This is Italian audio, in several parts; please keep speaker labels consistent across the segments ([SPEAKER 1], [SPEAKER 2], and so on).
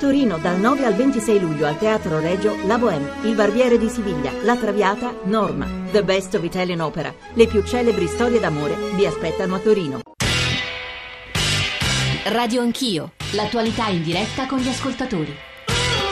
[SPEAKER 1] Torino dal 9 al 26 luglio al Teatro Regio La Bohème, Il Barbiere di Siviglia, La Traviata, Norma. The Best of Italian Opera. Le più celebri storie d'amore vi aspettano a Torino.
[SPEAKER 2] Radio Anch'io, l'attualità in diretta con gli ascoltatori.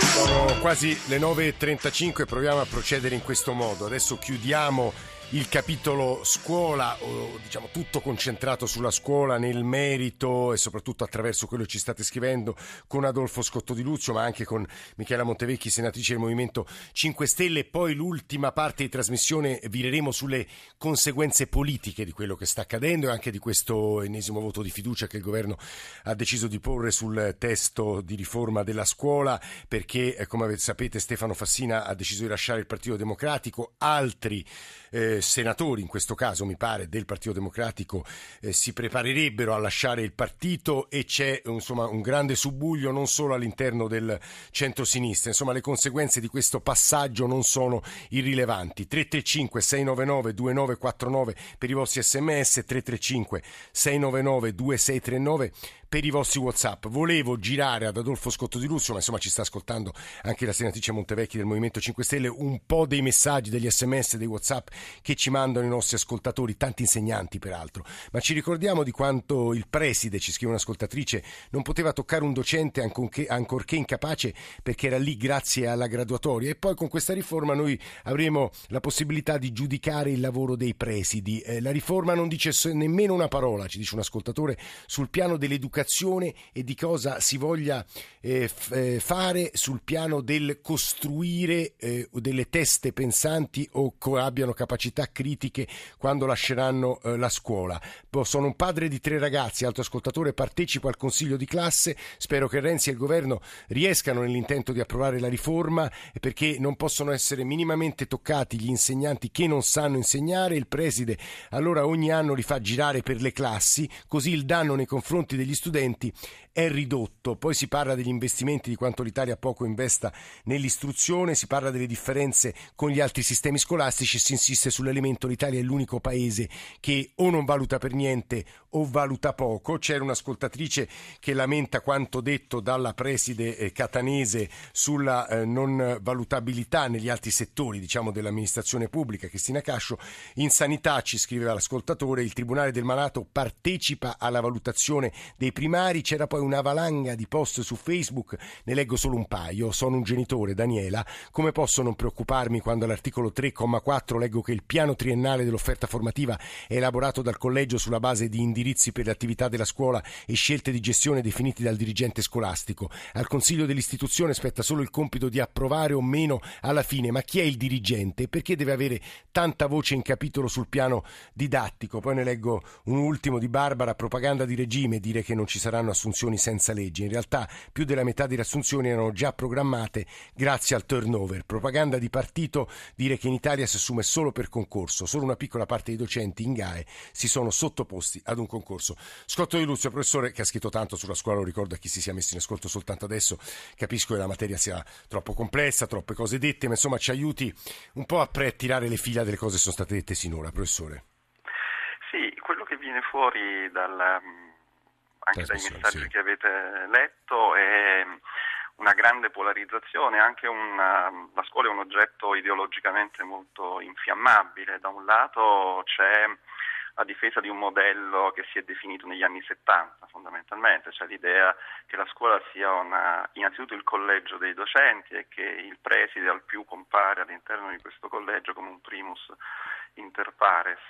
[SPEAKER 3] Sono quasi le 9.35 proviamo a procedere in questo modo. Adesso chiudiamo il capitolo scuola, diciamo tutto concentrato sulla scuola, nel merito e soprattutto attraverso quello che ci state scrivendo con Adolfo Scotto di Luzio, ma anche con Michela Montevecchi, senatrice del Movimento 5 Stelle. Poi l'ultima parte di trasmissione vireremo sulle conseguenze politiche di quello che sta accadendo e anche di questo ennesimo voto di fiducia che il governo ha deciso di porre sul testo di riforma della scuola, perché eh, come sapete Stefano Fassina ha deciso di lasciare il Partito Democratico, altri eh, senatori, in questo caso mi pare del Partito Democratico, eh, si preparerebbero a lasciare il partito e c'è insomma, un grande subbuglio non solo all'interno del centro-sinistra. Insomma, le conseguenze di questo passaggio non sono irrilevanti. 335 699 2949 per i vostri sms, 335 699 2639 per i vostri WhatsApp. Volevo girare ad Adolfo Scotto di Lusso, ma insomma ci sta ascoltando anche la senatrice Montevecchi del Movimento 5 Stelle, un po' dei messaggi, degli sms, dei WhatsApp che ci mandano i nostri ascoltatori, tanti insegnanti peraltro. Ma ci ricordiamo di quanto il preside, ci scrive un'ascoltatrice, non poteva toccare un docente ancorché, ancorché incapace perché era lì grazie alla graduatoria. E poi con questa riforma noi avremo la possibilità di giudicare il lavoro dei presidi. Eh, la riforma non dice nemmeno una parola, ci dice un ascoltatore, sul piano dell'educazione educazione e di cosa si voglia eh, f- eh, fare sul piano del costruire eh, delle teste pensanti o co- abbiano capacità critiche quando lasceranno eh, la scuola. Sono un padre di tre ragazzi, alto ascoltatore, partecipo al consiglio di classe, spero che Renzi e il governo riescano nell'intento di approvare la riforma perché non possono essere minimamente toccati gli insegnanti che non sanno insegnare, il preside allora ogni anno li fa girare per le classi, così il danno nei confronti degli studenti studenti è ridotto. Poi si parla degli investimenti, di quanto l'Italia poco investa nell'istruzione, si parla delle differenze con gli altri sistemi scolastici si insiste sull'elemento l'Italia è l'unico paese che o non valuta per niente o valuta poco. C'era un'ascoltatrice che lamenta quanto detto dalla preside eh, catanese sulla eh, non valutabilità negli altri settori, diciamo, dell'amministrazione pubblica, Cristina Cascio. In sanità, ci scriveva l'ascoltatore, il Tribunale del Malato partecipa alla valutazione dei primari, c'era poi una valanga di post su Facebook, ne leggo solo un paio. Sono un genitore, Daniela. Come posso non preoccuparmi quando all'articolo 3,4 leggo che il piano triennale dell'offerta formativa è elaborato dal collegio sulla base di indirizzi per le attività della scuola e scelte di gestione definiti dal dirigente scolastico. Al consiglio dell'istituzione spetta solo il compito di approvare o meno alla fine, ma chi è il dirigente? Perché deve avere tanta voce in capitolo sul piano didattico? Poi ne leggo un ultimo di Barbara, propaganda di regime, dire che non ci saranno assunzioni senza legge. In realtà più della metà delle assunzioni erano già programmate grazie al turnover. Propaganda di partito dire che in Italia si assume solo per concorso, solo una piccola parte dei docenti in GAE si sono sottoposti ad un concorso. Scotto di Luzio, professore che ha scritto tanto sulla scuola, lo ricordo a chi si sia messo in ascolto soltanto adesso, capisco che la materia sia troppo complessa, troppe cose dette, ma insomma ci aiuti un po' a preattirare le fila delle cose che sono state dette sinora, professore.
[SPEAKER 4] Sì, quello che viene fuori dal anche dai messaggi sì. che avete letto, è una grande polarizzazione, anche una, la scuola è un oggetto ideologicamente molto infiammabile, da un lato c'è la difesa di un modello che si è definito negli anni 70 fondamentalmente, cioè l'idea che la scuola sia una, innanzitutto il collegio dei docenti e che il preside al più compare all'interno di questo collegio come un primus inter pares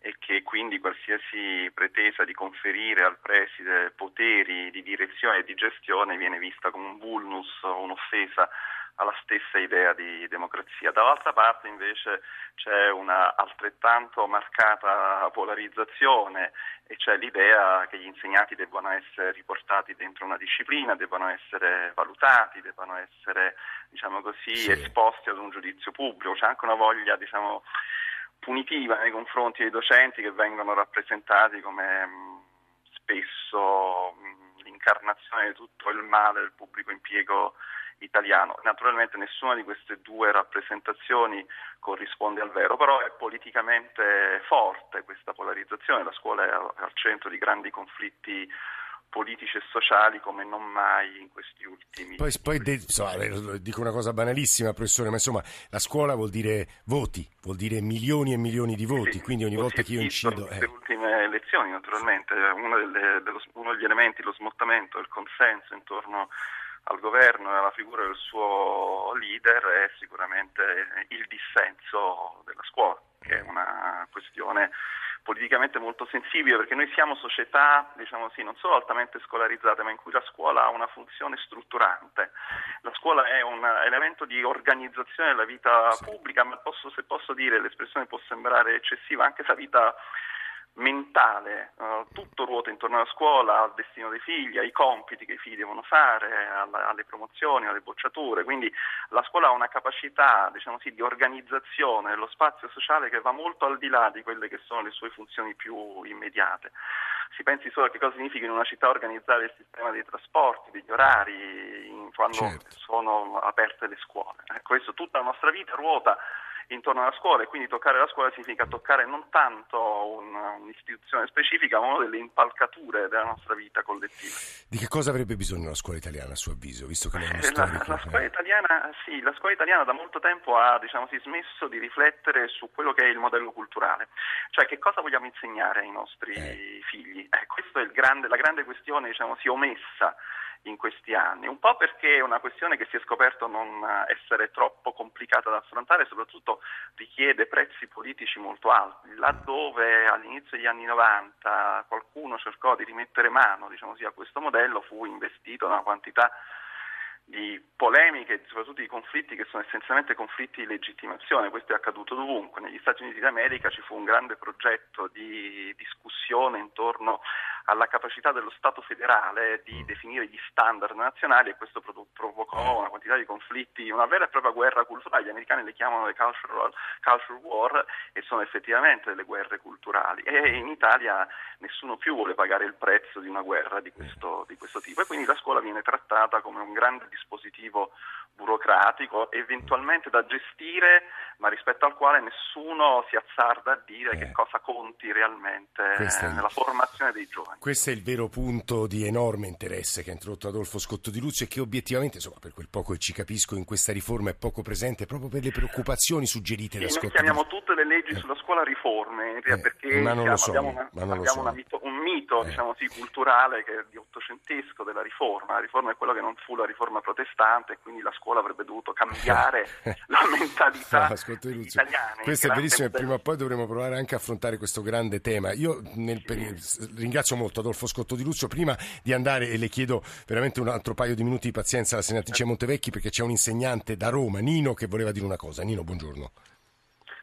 [SPEAKER 4] e che quindi qualsiasi pretesa di conferire al preside poteri di direzione e di gestione viene vista come un vulnus o un'offesa alla stessa idea di democrazia. Dall'altra parte invece c'è una altrettanto marcata polarizzazione e c'è l'idea che gli insegnanti debbano essere riportati dentro una disciplina, debbano essere valutati, debbano essere diciamo così, sì. esposti ad un giudizio pubblico. C'è anche una voglia diciamo, punitiva nei confronti dei docenti che vengono rappresentati come mh, spesso mh, l'incarnazione di tutto il male del pubblico impiego italiano. Naturalmente nessuna di queste due rappresentazioni corrisponde al vero, però è politicamente forte questa polarizzazione, la scuola è al centro di grandi conflitti politici e sociali come non mai in questi ultimi
[SPEAKER 3] Poi, poi de, insomma, dico una cosa banalissima, professore, ma insomma la scuola vuol dire voti, vuol dire milioni e milioni di voti, sì, quindi ogni volta che io incido...
[SPEAKER 4] Le eh. ultime elezioni naturalmente, uno, delle, dello, uno degli elementi, lo smottamento, il consenso intorno al governo e alla figura del suo leader è sicuramente il dissenso della scuola, che è una questione politicamente molto sensibile perché noi siamo società, diciamo sì, non solo altamente scolarizzate, ma in cui la scuola ha una funzione strutturante. La scuola è un elemento di organizzazione della vita pubblica, ma posso, se posso dire, l'espressione può sembrare eccessiva, anche se la vita mentale, uh, tutto ruota intorno alla scuola, al destino dei figli, ai compiti che i figli devono fare, alla, alle promozioni, alle bocciature, quindi la scuola ha una capacità diciamo sì, di organizzazione dello spazio sociale che va molto al di là di quelle che sono le sue funzioni più immediate. Si pensi solo a che cosa significa in una città organizzare il sistema dei trasporti, degli orari, quando certo. sono aperte le scuole. Ecco, questo tutta la nostra vita ruota intorno alla scuola e quindi toccare la scuola significa toccare non tanto un, un'istituzione specifica ma una delle impalcature della nostra vita collettiva.
[SPEAKER 3] Di che cosa avrebbe bisogno la scuola italiana a suo avviso, visto che lei è uno
[SPEAKER 4] storico? La, la, scuola italiana, sì, la scuola italiana da molto tempo ha diciamo, si smesso di riflettere su quello che è il modello culturale, cioè che cosa vogliamo insegnare ai nostri eh. figli. Eh, questa è grande, la grande questione diciamo, si omessa in questi anni, un po' perché è una questione che si è scoperto non essere troppo complicata da affrontare e soprattutto richiede prezzi politici molto alti, laddove all'inizio degli anni 90 qualcuno cercò di rimettere mano diciamo così, a questo modello fu investito da una quantità di polemiche, soprattutto di conflitti che sono essenzialmente conflitti di legittimazione, questo è accaduto dovunque, negli Stati Uniti d'America ci fu un grande progetto di discussione intorno alla capacità dello Stato federale di mm. definire gli standard nazionali e questo provocò eh. una quantità di conflitti, una vera e propria guerra culturale, gli americani le chiamano le cultural, cultural war e sono effettivamente delle guerre culturali e in Italia nessuno più vuole pagare il prezzo di una guerra di questo, di questo tipo e quindi la scuola viene trattata come un grande dispositivo burocratico, eventualmente da gestire, ma rispetto al quale nessuno si azzarda a dire eh. che cosa conti realmente nella formazione dei giovani.
[SPEAKER 3] Questo è il vero punto di enorme interesse che ha introdotto Adolfo Scotto di Luzio e che obiettivamente, insomma, per quel poco che ci capisco, in questa riforma è poco presente proprio per le preoccupazioni suggerite
[SPEAKER 4] sì,
[SPEAKER 3] da Scotto.
[SPEAKER 4] Noi chiamiamo tutte le leggi eh. sulla scuola riforme, eh, perché
[SPEAKER 3] ma non lo
[SPEAKER 4] so, abbiamo, una, un mito eh. diciamo sì, culturale che è di ottocentesco della riforma. La riforma è quella che non fu la riforma protestante e quindi la scuola avrebbe dovuto cambiare la mentalità no, degli italiani.
[SPEAKER 3] Questo è verissimo e prima o poi dovremo provare anche a affrontare questo grande tema. Io nel, sì. ringrazio molto Adolfo Scotto di Luzio. Prima di andare e le chiedo veramente un altro paio di minuti di pazienza alla senatrice Montevecchi perché c'è un insegnante da Roma, Nino, che voleva dire una cosa. Nino, buongiorno.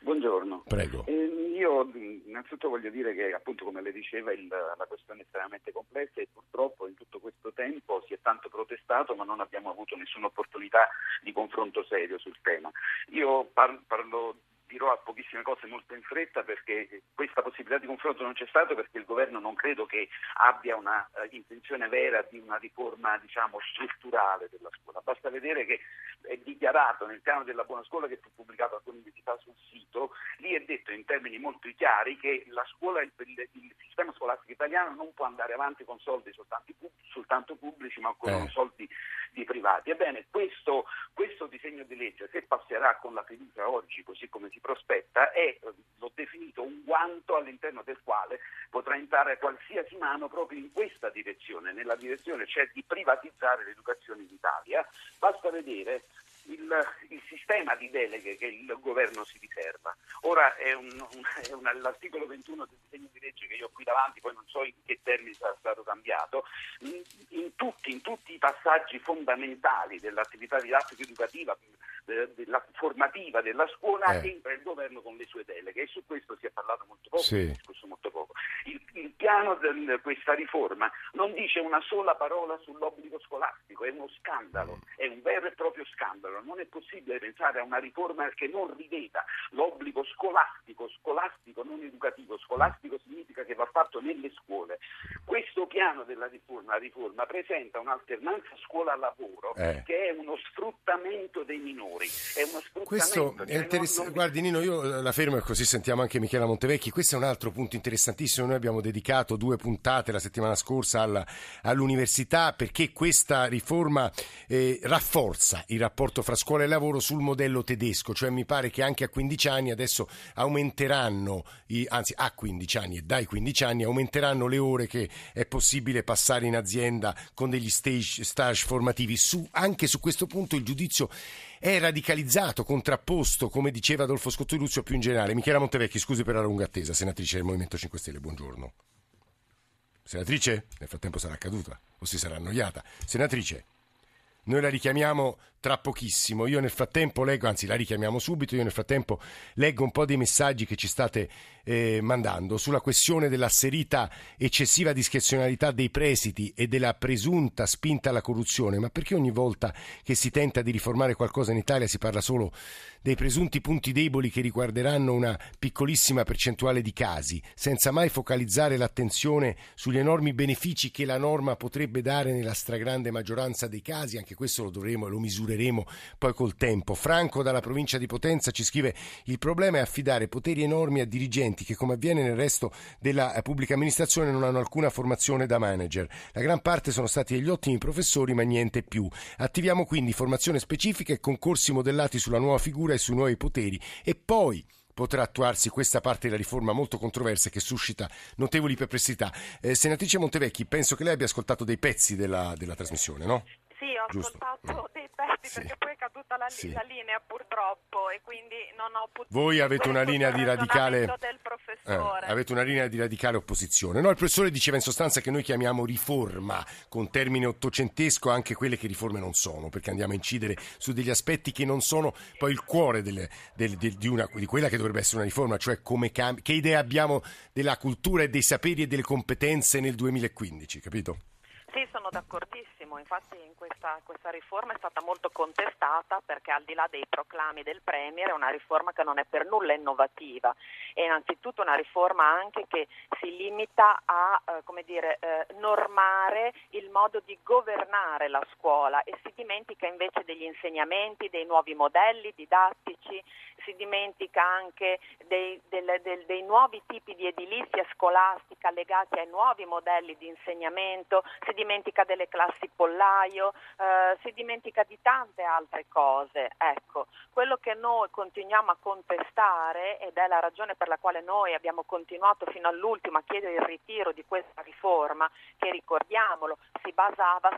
[SPEAKER 5] Buongiorno.
[SPEAKER 3] Prego.
[SPEAKER 5] Eh, io innanzitutto voglio dire che appunto come le diceva il, la questione è estremamente complessa e purtroppo in tutto questo tempo si è tanto protestato ma non abbiamo avuto nessuna opportunità di confronto serio sul tema. Io parlo, parlo dirò a pochissime cose molto in fretta perché questa possibilità di confronto non c'è stata perché il governo non credo che abbia una uh, intenzione vera di una riforma diciamo, strutturale della scuola. Basta vedere che è dichiarato nel piano della buona scuola che fu pubblicato alcuni mesi fa sul sito, lì è detto in termini molto chiari che la scuola, il, il sistema scolastico italiano non può andare avanti con soldi soltanto, soltanto pubblici ma con eh. soldi di privati. Ebbene, questo, questo disegno di legge, se passerà con la fiducia oggi, così come si prospetta, è, l'ho definito, un guanto all'interno del quale potrà entrare qualsiasi mano proprio in questa direzione, nella direzione cioè di privatizzare l'educazione in Italia. Basta vedere il, il, sistema di deleghe che il governo si riserva. Ora è, un, un, è un, l'articolo 21 del disegno di legge che io ho qui davanti, poi non so in che termini sarà stato cambiato, in, in, tutti, in tutti, i passaggi fondamentali dell'attività didattica educativa, della formativa della scuola, eh. entra il governo con le sue deleghe e su questo si è parlato molto poco,
[SPEAKER 3] sì.
[SPEAKER 5] discusso molto poco. Il, il piano di questa riforma non dice una sola parola sull'obbligo scolastico, è uno scandalo, è un vero e proprio scandalo. Non è possibile pensare a una riforma che non riveda l'obbligo scolastico, scolastico non educativo, scolastico significa che va fatto nelle scuole. Questo piano della riforma, riforma presenta un'alternanza scuola-lavoro eh. che è uno sfruttamento dei minori genitori. È uno
[SPEAKER 3] Questo è
[SPEAKER 5] cioè,
[SPEAKER 3] interessante. Guardi Nino, io la fermo e così sentiamo anche Michela Montevecchi. Questo è un altro punto interessantissimo. Noi abbiamo dedicato due puntate la settimana scorsa alla, all'università perché questa riforma eh, rafforza il rapporto fra scuola e lavoro sul modello tedesco, cioè mi pare che anche a 15 anni adesso aumenteranno, i, anzi a 15 anni e dai 15 anni aumenteranno le ore che è possibile passare in azienda con degli stage, stage formativi. Su, anche su questo punto il giudizio è radicalizzato, contrapposto, come diceva Adolfo Scottoluzio più in generale. Michela Montevecchi, scusi per la lunga attesa, senatrice del Movimento 5 Stelle, buongiorno. Senatrice? Nel frattempo sarà caduta o si sarà annoiata. Senatrice, noi la richiamiamo tra pochissimo. Io nel frattempo leggo, anzi la richiamiamo subito, io nel frattempo leggo un po' dei messaggi che ci state eh, mandando sulla questione dell'asserita eccessiva discrezionalità dei presidi e della presunta spinta alla corruzione. Ma perché ogni volta che si tenta di riformare qualcosa in Italia si parla solo dei presunti punti deboli che riguarderanno una piccolissima percentuale di casi, senza mai focalizzare l'attenzione sugli enormi benefici che la norma potrebbe dare nella stragrande maggioranza dei casi? Anche questo lo dovremo e lo misureremo misureremo poi col tempo. Franco dalla provincia di Potenza ci scrive il problema è affidare poteri enormi a dirigenti che come avviene nel resto della eh, pubblica amministrazione non hanno alcuna formazione da manager. La gran parte sono stati degli ottimi professori ma niente più. Attiviamo quindi formazione specifica e concorsi modellati sulla nuova figura e sui nuovi poteri e poi potrà attuarsi questa parte della riforma molto controversa che suscita notevoli perplessità. Eh, senatrice Montevecchi, penso che lei abbia ascoltato dei pezzi della, della trasmissione, no?
[SPEAKER 6] Sì, ho Giusto. ascoltato sì. perché poi è caduta la, sì. la, linea purtroppo e quindi non ho potuto...
[SPEAKER 3] Voi avete una linea di radicale... Eh, avete una linea di radicale opposizione. No, il professore diceva in sostanza che noi chiamiamo riforma con termine ottocentesco anche quelle che riforme non sono, perché andiamo a incidere su degli aspetti che non sono poi il cuore delle, del, del, di, una, di, quella che dovrebbe essere una riforma, cioè come cam- che idea abbiamo della cultura e dei saperi e delle competenze nel 2015, capito?
[SPEAKER 6] Sono d'accordissimo, infatti in questa, questa, riforma è stata molto contestata perché al di là dei proclami del Premier è una riforma che non è per nulla innovativa, è innanzitutto una riforma anche che si limita a eh, dire, eh, normare il modo di governare la scuola e si dimentica invece degli insegnamenti, dei nuovi modelli didattici, si dimentica anche dei, del, del, dei nuovi tipi di edilizia scolastica legati ai nuovi modelli di insegnamento, si dimentica delle classi pollaio, eh, si dimentica di tante altre cose. Ecco, quello che noi continuiamo a contestare ed è la ragione per la quale noi abbiamo continuato fino all'ultimo a chiedere il ritiro di questa riforma, che ricordiamolo si,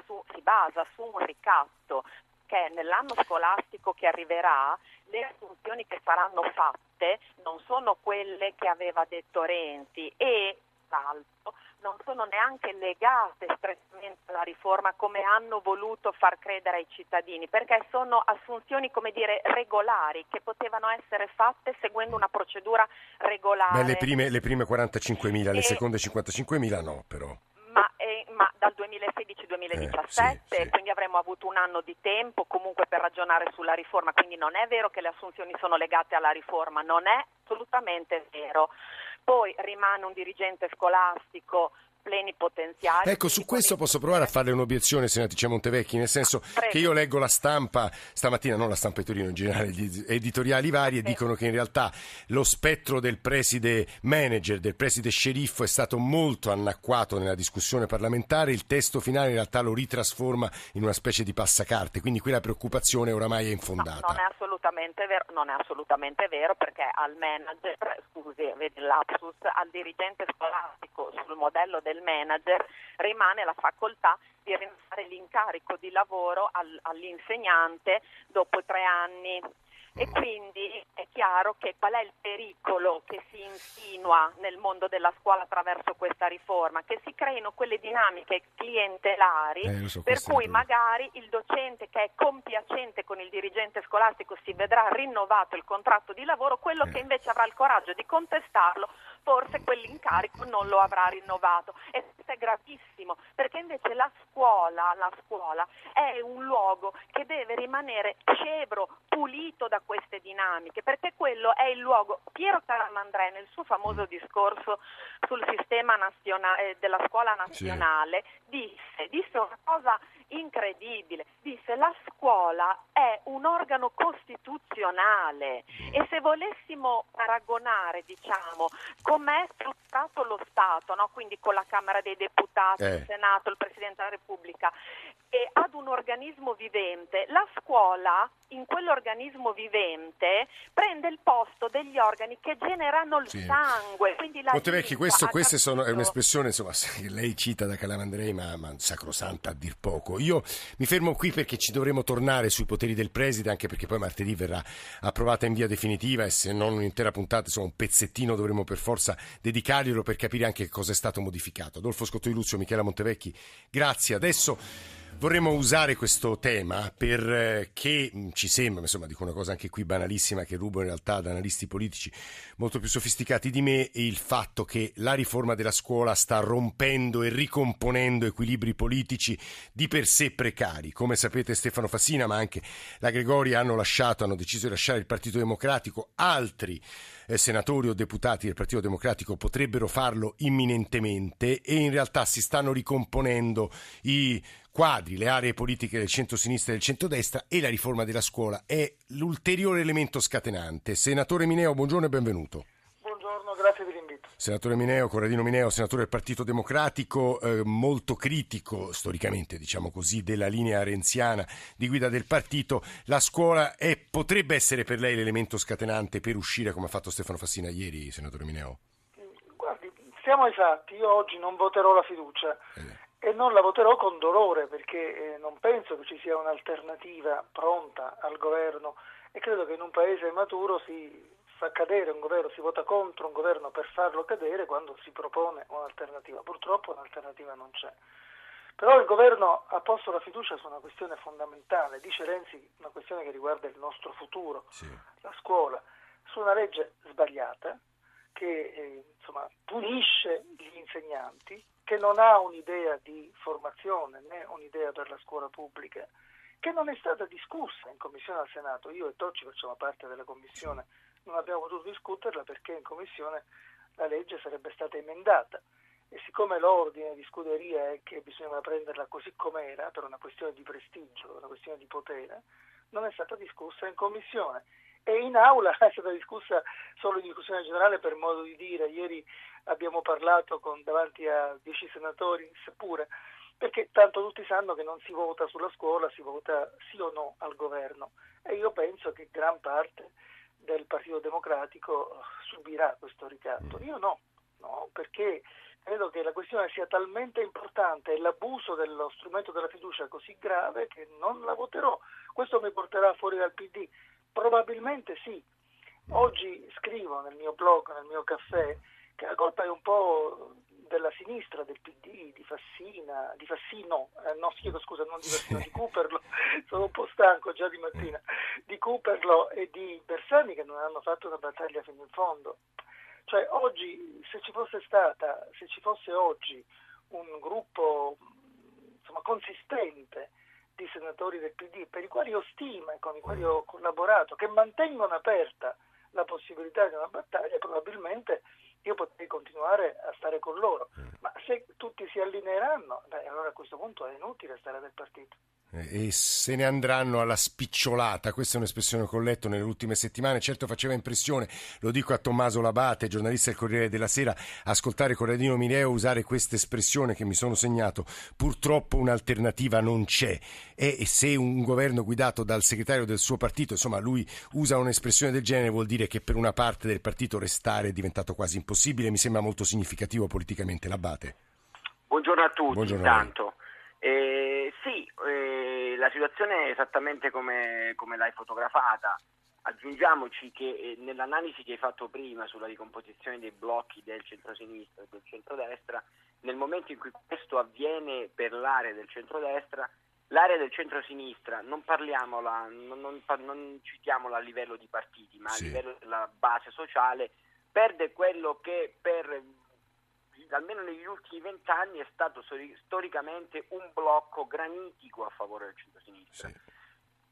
[SPEAKER 6] su, si basa su un ricatto che nell'anno scolastico che arriverà le assunzioni che saranno fatte non sono quelle che aveva detto Renzi e l'altro non sono neanche legate strettamente alla riforma come hanno voluto far credere ai cittadini, perché sono assunzioni, come dire, regolari, che potevano essere fatte seguendo una procedura regolare.
[SPEAKER 3] Beh, le prime, le prime 45.000, e... le seconde 55.000 no, però.
[SPEAKER 6] Ma, eh, ma dal 2016-2017, eh, sì, sì. quindi avremmo avuto un anno di tempo comunque per ragionare sulla riforma, quindi non è vero che le assunzioni sono legate alla riforma, non è assolutamente vero. Poi rimane un dirigente scolastico plenipotenziario.
[SPEAKER 3] Ecco, su questo posso provare a fare un'obiezione, senatrice Montevecchi, nel senso Prego. che io leggo la stampa, stamattina non la stampa di Torino in generale, gli editoriali vari e dicono che in realtà lo spettro del preside manager, del preside sceriffo è stato molto annacquato nella discussione parlamentare, il testo finale in realtà lo ritrasforma in una specie di passacarte, quindi quella preoccupazione oramai è infondata.
[SPEAKER 6] No, non è assolutamente vero, non è assolutamente vero perché al manager, scusi, vedi lapsus, al dirigente scolastico sul modello del manager rimane la facoltà di rinnovare l'incarico di lavoro al, all'insegnante dopo tre anni e quindi è chiaro che qual è il pericolo che si insinua nel mondo della scuola attraverso questa riforma? Che si creino quelle dinamiche clientelari eh, so, per cui magari il docente che è compiacente con il dirigente scolastico si vedrà rinnovato il contratto di lavoro, quello eh. che invece avrà il coraggio di contestarlo forse quell'incarico non lo avrà rinnovato e questo è gravissimo perché invece la scuola, la scuola è un luogo che deve rimanere scevro, pulito da queste dinamiche perché quello è il luogo. Piero Caramandré nel suo famoso discorso sul sistema nazionale, della scuola nazionale sì. disse, disse una cosa incredibile. Disse la scuola è un organo costituzionale e se volessimo paragonare, diciamo, com'è strutturato lo Stato, no? quindi con la Camera dei Deputati, eh. il Senato, il Presidente della Repubblica, e ad un organismo vivente, la scuola in quell'organismo vivente prende il posto degli organi che generano il sì. sangue.
[SPEAKER 3] Montevecchi, questo, questa è un'espressione insomma, che lei cita da Calamandrei, ma, ma sacrosanta a dir poco. Io mi fermo qui perché ci dovremo tornare sui poteri del preside, anche perché poi martedì verrà approvata in via definitiva e se non un'intera puntata, insomma un pezzettino dovremo per forza dedicarglielo per capire anche cosa è stato modificato. Adolfo Scotto di Luzio, Michela Montevecchi, grazie. Adesso Vorremmo usare questo tema perché mm, ci sembra, insomma, dico una cosa anche qui banalissima che rubo in realtà ad analisti politici molto più sofisticati di me, il fatto che la riforma della scuola sta rompendo e ricomponendo equilibri politici di per sé precari. Come sapete Stefano Fassina, ma anche la Gregori hanno lasciato, hanno deciso di lasciare il Partito Democratico, altri eh, senatori o deputati del Partito Democratico potrebbero farlo imminentemente e in realtà si stanno ricomponendo i quadri, le aree politiche del centro-sinistra e del centro-destra e la riforma della scuola è l'ulteriore elemento scatenante. Senatore Mineo, buongiorno e benvenuto.
[SPEAKER 7] Buongiorno, grazie per l'invito.
[SPEAKER 3] Senatore Mineo, Corradino Mineo, senatore del Partito Democratico, eh, molto critico storicamente, diciamo così, della linea renziana di guida del partito. La scuola è, potrebbe essere per lei l'elemento scatenante per uscire, come ha fatto Stefano Fassina ieri, senatore Mineo?
[SPEAKER 7] Guardi, siamo esatti, io oggi non voterò la fiducia. Eh e non la voterò con dolore perché eh, non penso che ci sia un'alternativa pronta al governo e credo che in un paese maturo si fa cadere un governo, si vota contro un governo per farlo cadere quando si propone un'alternativa. Purtroppo un'alternativa non c'è. Però il governo ha posto la fiducia su una questione fondamentale, dice Renzi, una questione che riguarda il nostro futuro, sì. la scuola, su una legge sbagliata che eh, insomma, punisce gli insegnanti, che non ha un'idea di formazione né un'idea per la scuola pubblica, che non è stata discussa in commissione al Senato. Io e Tocci facciamo parte della commissione, non abbiamo potuto discuterla perché in commissione la legge sarebbe stata emendata e siccome l'ordine di scuderia è che bisognava prenderla così com'era per una questione di prestigio, una questione di potere, non è stata discussa in commissione e in aula è stata discussa solo in discussione generale per modo di dire. Ieri abbiamo parlato con, davanti a dieci senatori, seppure, perché tanto tutti sanno che non si vota sulla scuola, si vota sì o no al governo e io penso che gran parte del Partito Democratico subirà questo ricatto. Io no, no, perché credo che la questione sia talmente importante e l'abuso dello strumento della fiducia così grave che non la voterò. Questo mi porterà fuori dal PD. Probabilmente sì. Oggi scrivo nel mio blog, nel mio caffè, che la colpa è un po' della sinistra, del PD, di Fassina, di Fassino, eh, no chiedo scusa, non di Fassino, di Cooperlo, sono un po' stanco già di mattina, di Cooperlo e di Bersani che non hanno fatto una battaglia fino in fondo. Cioè oggi, se ci fosse stata, se ci fosse oggi un gruppo insomma, consistente di senatori del PD per i quali ho stima e con i quali ho collaborato, che mantengono aperta la possibilità di una battaglia, probabilmente io potrei continuare a stare con loro. Mm. Ma se tutti si allineeranno, beh, allora a questo punto è inutile stare nel partito
[SPEAKER 3] e se ne andranno alla spicciolata. Questa è un'espressione che ho letto nelle ultime settimane. Certo faceva impressione, lo dico a Tommaso Labate, giornalista del Corriere della Sera, ascoltare Corradino Mineo usare questa espressione che mi sono segnato. Purtroppo un'alternativa non c'è. E se un governo guidato dal segretario del suo partito, insomma, lui usa un'espressione del genere, vuol dire che per una parte del partito restare è diventato quasi impossibile. Mi sembra molto significativo politicamente. Labate.
[SPEAKER 8] Buongiorno a tutti, Buongiorno. Eh, sì, eh, la situazione è esattamente come, come l'hai fotografata. Aggiungiamoci che eh, nell'analisi che hai fatto prima sulla ricomposizione dei blocchi del centro-sinistra e del centro-destra, nel momento in cui questo avviene per l'area del centro-destra, l'area del centro-sinistra, non parliamola, non, non, non citiamola a livello di partiti, ma sì. a livello della base sociale, perde quello che per almeno negli ultimi vent'anni è stato storicamente un blocco granitico a favore del centro-sinistra. Sì.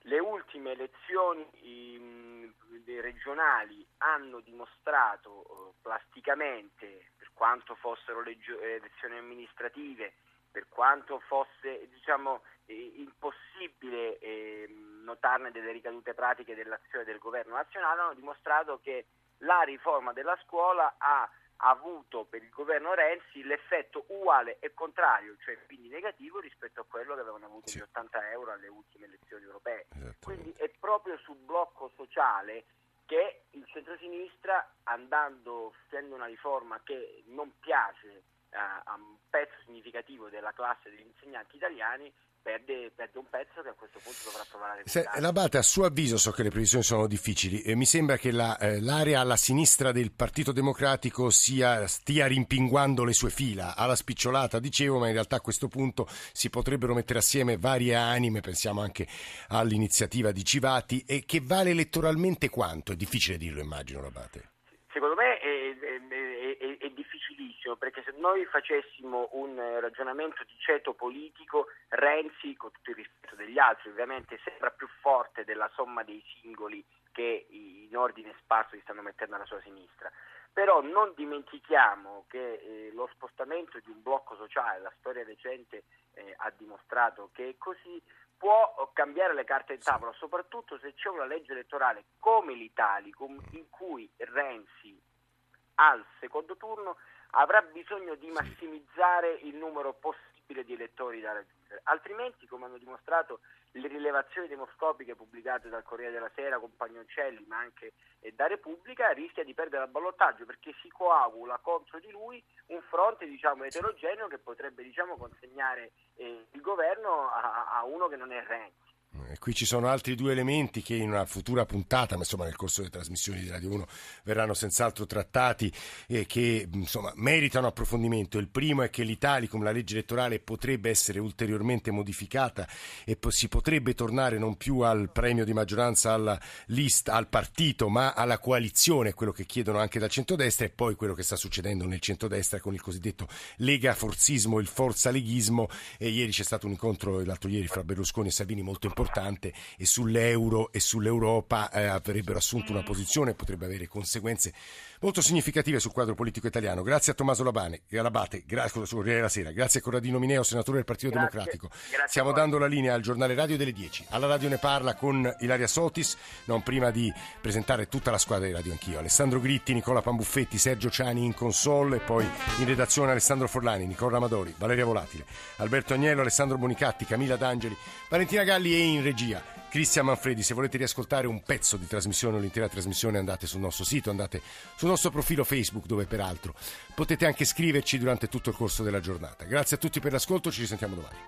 [SPEAKER 8] Le ultime elezioni um, regionali hanno dimostrato uh, plasticamente, per quanto fossero legge- elezioni amministrative, per quanto fosse diciamo, eh, impossibile eh, notarne delle ricadute pratiche dell'azione del governo nazionale, hanno dimostrato che la riforma della scuola ha avuto per il governo Renzi l'effetto uguale e contrario, cioè quindi negativo rispetto a quello che avevano avuto sì. gli 80 euro alle ultime elezioni europee. Quindi è proprio sul blocco sociale che il centrosinistra, andando, facendo una riforma che non piace a, a un pezzo significativo della classe degli insegnanti italiani, Perde, perde, un pezzo che a questo punto dovrà provare a recuperare.
[SPEAKER 3] L'Abate, a suo avviso, so che le previsioni sono difficili, e mi sembra che la, eh, l'area alla sinistra del Partito Democratico sia, stia rimpinguando le sue fila, alla spicciolata, dicevo, ma in realtà a questo punto si potrebbero mettere assieme varie anime, pensiamo anche all'iniziativa di Civati, e che vale elettoralmente quanto? È difficile dirlo, immagino, l'Abate.
[SPEAKER 8] Secondo me è, è, è, è difficilissimo perché se noi facessimo un ragionamento di ceto politico, Renzi, con tutto il rispetto degli altri, ovviamente sembra più forte della somma dei singoli che in ordine sparso si stanno mettendo alla sua sinistra. Però non dimentichiamo che eh, lo spostamento di un blocco sociale, la storia recente eh, ha dimostrato che è così, può cambiare le carte in tavola, soprattutto se c'è una legge elettorale come l'Italicum in cui Renzi al secondo turno avrà bisogno di massimizzare il numero possibile di elettori da raggiungere. Altrimenti, come hanno dimostrato le rilevazioni demoscopiche pubblicate dal Corriere della Sera con Pagnoncelli, ma anche eh, da Repubblica, rischia di perdere il ballottaggio perché si coagula contro di lui un fronte diciamo, eterogeneo che potrebbe diciamo, consegnare eh, il governo a, a uno che non è Renzi.
[SPEAKER 3] E qui ci sono altri due elementi che in una futura puntata, ma insomma nel corso delle trasmissioni di Radio 1 verranno senz'altro trattati e che insomma meritano approfondimento. Il primo è che l'Italicum, la legge elettorale, potrebbe essere ulteriormente modificata e si potrebbe tornare non più al premio di maggioranza alla lista, al partito, ma alla coalizione, quello che chiedono anche dal centrodestra e poi quello che sta succedendo nel centrodestra con il cosiddetto lega forzismo, il forza leghismo. E ieri c'è stato un incontro, l'altro ieri, fra Berlusconi e Salvini molto importante importante e sull'euro e sull'Europa eh, avrebbero assunto una posizione e potrebbe avere conseguenze molto significative sul quadro politico italiano. Grazie a Tommaso Labane, Labate, grazie, la sera. grazie a Corradino Mineo, senatore del Partito grazie, Democratico. Grazie Stiamo dando la linea al giornale radio delle 10. Alla radio ne parla con Ilaria Sotis, non prima di presentare tutta la squadra di Radio Anch'io. Alessandro Gritti, Nicola Pambuffetti, Sergio Ciani in console e poi in redazione Alessandro Forlani, Nicola Ramadori, Valeria Volatile, Alberto Agnello, Alessandro Bonicatti, Camilla D'Angeli, Valentina Galli e in regia Cristian Manfredi. Se volete riascoltare un pezzo di trasmissione o l'intera trasmissione andate sul nostro sito, andate sul nostro profilo Facebook dove peraltro potete anche scriverci durante tutto il corso della giornata. Grazie a tutti per l'ascolto, ci risentiamo domani.